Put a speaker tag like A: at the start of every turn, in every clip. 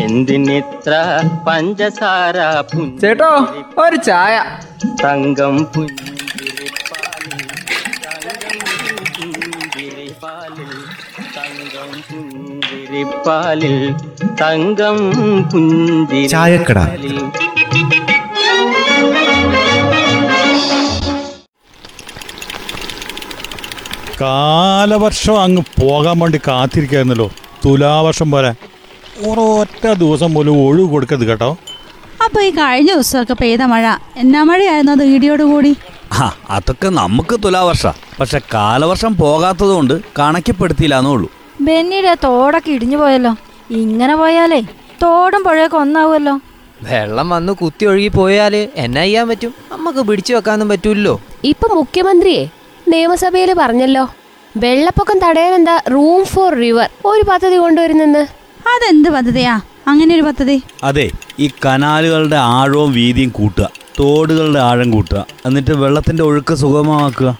A: എന്തിനിത്ര പഞ്ചസാര
B: ചേട്ടോ ഒരു ചായ.
A: തങ്കം പുഞ്ചിരിപ്പാലിൽ തങ്കം പുഞ്ചിരിപ്പാലിൽ തങ്കം പുഞ്ചിരിപ്പാലിൽ. തങ്കം
C: ചായക്കട.
D: കാലവർഷം അങ്ങ് പോകാൻ വേണ്ടി കാത്തിരിക്കായിരുന്നല്ലോ. തുലാവർഷം പോലെ ഒരൊറ്റ ദിവസം പോലും ഒഴിവ് കൊടുക്കരുത് കേട്ടോ.
E: അപ്പൊ ഈ കഴിഞ്ഞ ദിവസമൊക്കെ പെയ്ത മഴ. എന്നാ മഴയായിരുന്നു അത് ഇടിയോട് കൂടി?
F: ആ അതൊക്കെ നമുക്ക് തുലാവർഷ. പക്ഷെ കാലവർഷം പോകാത്തതുകൊണ്ട് കണക്കിപ്പെടുത്തിയില്ലാന്നേ ഉള്ളൂ.
G: ബെന്നിയുടെ തോടൊക്കെ ഇടിഞ്ഞു പോയല്ലോ. ഇങ്ങനെ പോയാലേ തോടും പുഴയൊക്കെ ഒന്നാവുമല്ലോ.
B: വെള്ളം വന്ന് കുത്തി ഒഴുകി പോയാൽ എന്നാ ചെയ്യാൻ പറ്റും? നമുക്ക് പിടിച്ചു വെക്കാനും പറ്റൂല്ലോ.
H: ഇപ്പൊ മുഖ്യമന്ത്രിയെ നിയമസഭയിൽ പറഞ്ഞല്ലോ വെള്ളപ്പൊക്കം തടയാൻ എന്താ റൂം ഫോർ റിവർ ഒരു പദ്ധതി കൊണ്ടുവരുന്നെന്ന്.
E: അതെന്ത് പദ്ധതിയാ? അങ്ങനെ ഒരു പദ്ധതി?
F: അതെ ഈ കനാലുകളുടെ ആഴവും വീതിയും കൂട്ടുക തോടുകളുടെ ആഴം കൂട്ടുക എന്നിട്ട് വെള്ളത്തിന്റെ ഒഴുക്ക് സുഗമമാക്കുക.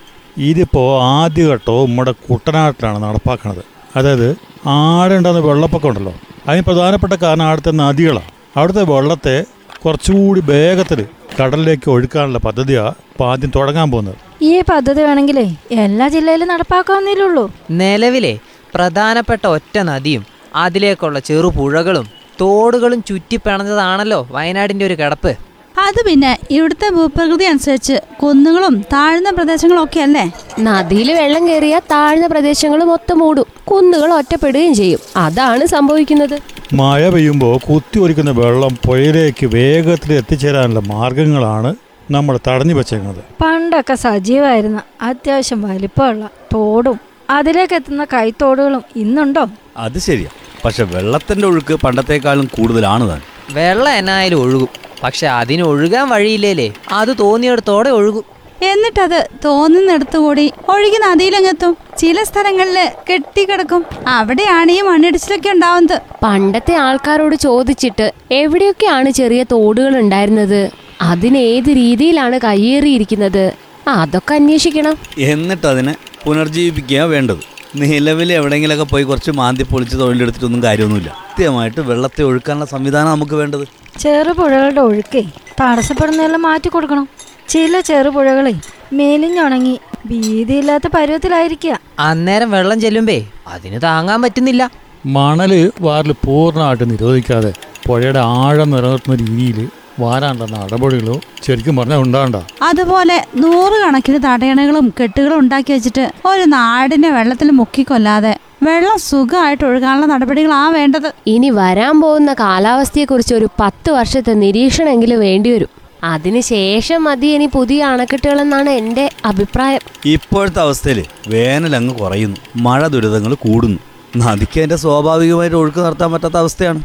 D: ഇതിപ്പോൾ ആദ്യഘട്ടവും നമ്മുടെ കുട്ടനാട്ടിലാണ് നടപ്പാക്കുന്നത് അതായത് ആടുണ്ടെന്ന് വെള്ളപ്പൊക്കം ഉണ്ടല്ലോ. അതിന് പ്രധാനപ്പെട്ട കാരണം അവിടുത്തെ നദികളാണ് അവിടുത്തെ വെള്ളത്തെ കുറച്ചുകൂടി വേഗത്തിൽ കടലിലേക്ക് ഒഴുക്കാനുള്ള പദ്ധതിയാണ് ഇപ്പോൾ ആദ്യം തുടങ്ങാൻ പോകുന്നത്.
G: ഈ പദ്ധതി വേണമെങ്കിലേ എല്ലാ ജില്ലയിലും നടപ്പാക്കാവുന്നില്ലുള്ളൂ
B: നിലവിലെ പ്രധാനപ്പെട്ട ഒറ്റ നദിയും അതിലേക്കുള്ള ചെറു പുഴകളും തോടുകളും ചുറ്റിപ്പിണഞ്ഞതാണല്ലോ വയനാടിന്റെ ഒരു കിടപ്പ്.
E: അത് പിന്നെ ഇവിടുത്തെ ഭൂപ്രകൃതി അനുസരിച്ച് കുന്നുകളും താഴ്ന്ന പ്രദേശങ്ങളും ഒക്കെ അല്ലേ?
H: നദിയിൽ വെള്ളം കയറിയ താഴ്ന്ന പ്രദേശങ്ങൾ മൊത്തം മൂടും. കുന്നുകൾ ഒറ്റപ്പെടുകയും ചെയ്യും. അതാണ് സംഭവിക്കുന്നത്.
D: മഴ പെയ്യുമ്പോൾ കുത്തി ഒലിക്കുന്ന വെള്ളം പുഴയിലേക്ക് വേഗത്തിൽ എത്തിച്ചേരാനുള്ള മാർഗങ്ങളാണ് നമ്മൾ തടഞ്ഞു വെച്ചേക്കുന്നത്.
G: പണ്ടൊക്കെ സജീവമായിരുന്ന. അത്യാവശ്യം വലിപ്പമുള്ള തോടും അതിലേക്ക് എത്തുന്ന കൈത്തോടുകളും ഇന്നുണ്ടോ?
F: അത് ശരിയാ. പക്ഷെ വെള്ളത്തിന്റെ ഒഴുക്ക് പണ്ടത്തെക്കാളും കൂടുതലാണ് താൻ.
B: വെള്ളം എന്നായാലും ഒഴുകും. പക്ഷെ അതിന് ഒഴുകാൻ വഴിയില്ലേ അത് തോന്നിയിടത്തോടെ ഒഴുകും.
E: എന്നിട്ടത് തോന്നുന്നിടത്തുകൂടി ഒഴുകി നദിയിലങ്ങെത്തും. ചില സ്ഥലങ്ങളിൽ കെട്ടിക്കിടക്കും. അവിടെയാണ് ഈ മണ്ണിടിച്ചിലൊക്കെ ഉണ്ടാവുന്നത്.
H: പണ്ടത്തെ ആൾക്കാരോട് ചോദിച്ചിട്ട് എവിടെയൊക്കെയാണ് ചെറിയ തോടുകൾ ഉണ്ടായിരുന്നത്? അതിനേത് ഏത് രീതിയിലാണ് കയ്യേറിയിരിക്കുന്നത്? അതൊക്കെ അന്വേഷിക്കണം.
F: എന്നിട്ട് അതിനെ പുനർജീവിപ്പിക്കുക വേണ്ടത്. നിലവിൽ എവിടെയെങ്കിലുമൊക്കെ പോയി കുറച്ച് മാന്തി പൊളിച്ച് തൊഴിലെടുത്തിട്ടൊന്നും കാര്യമൊന്നുമില്ല. കൃത്യമായിട്ട് വെള്ളത്തെ ഒഴുക്കാനുള്ള സംവിധാനം നമുക്ക് വേണ്ടത്.
G: ചെറുപുഴകളുടെ ഒഴുക്കേ തടസ്സപ്പെടുന്നതെല്ലാം മാറ്റി കൊടുക്കണം. ചില ചെറുപുഴകളെ മേലിഞ്ഞുണങ്ങി ഭീതിയില്ലാത്ത പരുവത്തിലായിരിക്കുക.
B: അന്നേരം വെള്ളം ചെല്ലുമ്പേ അതിന് താങ്ങാൻ പറ്റുന്നില്ല.
D: മണൽ വാറിൽ പൂർണമായിട്ട് നിരോധിക്കാതെ പുഴയുടെ ആഴം നിലനിർത്തുന്ന രീതിയിൽ വാരാനുള്ള നടപടികളോ ശരിക്കും പറഞ്ഞാൽ ഉണ്ടാകണ്ട.
E: അതുപോലെ നൂറുകണക്കിന് തടയണകളും കെട്ടുകളും ഉണ്ടാക്കി വെച്ചിട്ട് ഒരു നാടിനെ വെള്ളത്തിൽ മുക്കിക്കൊല്ലാതെ വെള്ളം സുഖമായിട്ട് ഒഴുകാനുള്ള നടപടികളാ വേണ്ടത്.
H: ഇനി വരാൻ പോകുന്ന കാലാവസ്ഥയെക്കുറിച്ച് ഒരു പത്ത് വർഷത്തെ നിരീക്ഷണമെങ്കിലും വേണ്ടിവരും. അതിനുശേഷം മതി ഇനി പുതിയ അണക്കെട്ടുകളെന്നാണ് എന്റെ അഭിപ്രായം.
F: ഇപ്പോഴത്തെ അവസ്ഥയിൽ വേനൽ അങ്ങ് കുറയുന്നു. മഴ ദുരിതങ്ങൾ കൂടുന്നു. നദിക്ക് അതിന്റെ സ്വാഭാവികമായിട്ട് ഒഴുക്ക് നടത്താൻ പറ്റാത്ത അവസ്ഥയാണ്.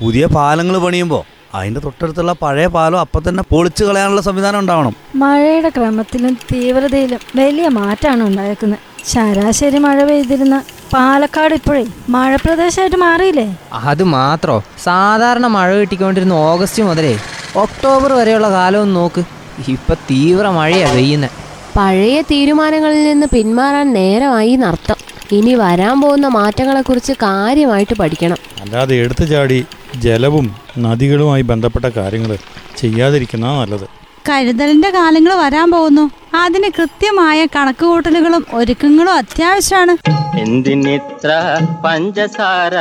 F: പുതിയ പാലങ്ങൾ പണിയുമ്പോൾ അതിന്റെ തൊട്ടടുത്തുള്ള പഴയ പാലം അപ്പം തന്നെ പൊളിച്ചു കളയാനുള്ള സംവിധാനം ഉണ്ടാവണം.
G: മഴയുടെ ക്രമത്തിലും തീവ്രതയിലും വലിയ മാറ്റമാണ് ഉണ്ടായേക്കുന്നത്. ശരാശരി മഴ പെയ്തിരുന്ന പാലക്കാട് ഇപ്പോഴേ മഴ പ്രദേശമായിട്ട് മാറിയില്ലേ?
B: അത് മാത്രോ? സാധാരണ മഴ കിട്ടിക്കൊണ്ടിരുന്ന ഓഗസ്റ്റ് മുതലേ ഒക്ടോബർ വരെയുള്ള കാലവും നോക്ക്. ഇപ്പൊ തീവ്ര മഴയാ പെയ്യുന്നത്
H: പഴയ തീരുമാനങ്ങളിൽ നിന്ന് പിന്മാറാൻ നേരമായി നർത്തം ഇനി വരാൻ പോകുന്ന മാറ്റങ്ങളെക്കുറിച്ച് കാര്യമായിട്ട് പഠിക്കണം.
D: അല്ലാതെ എടുത്തു ചാടി ജലവും നദികളുമായി ബന്ധപ്പെട്ട കാര്യങ്ങൾ ചെയ്യാതിരിക്കുന്ന നല്ലത്.
E: കരുതലിന്റെ കാലങ്ങൾ വരാൻ പോകുന്നു. അതിന് കൃത്യമായ കണക്കുകൂട്ടലുകളും ഒരുക്കങ്ങളും അത്യാവശ്യമാണ്.
A: എന്തിനിത്ര പഞ്ചസാര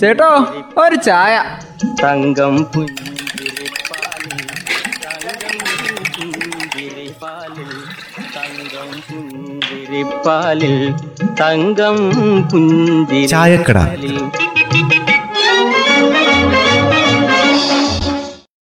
B: ചേട്ടോ ഒരു ചായ.
A: തങ്കം പുഞ്ചിരിപ്പാലിൽ തങ്കം പുഞ്ചിരിപ്പാലിൽ തങ്കം പുഞ്ചിരിപ്പാലിൽ തങ്കം പുഞ്ചിരിപ്പാലിൽ.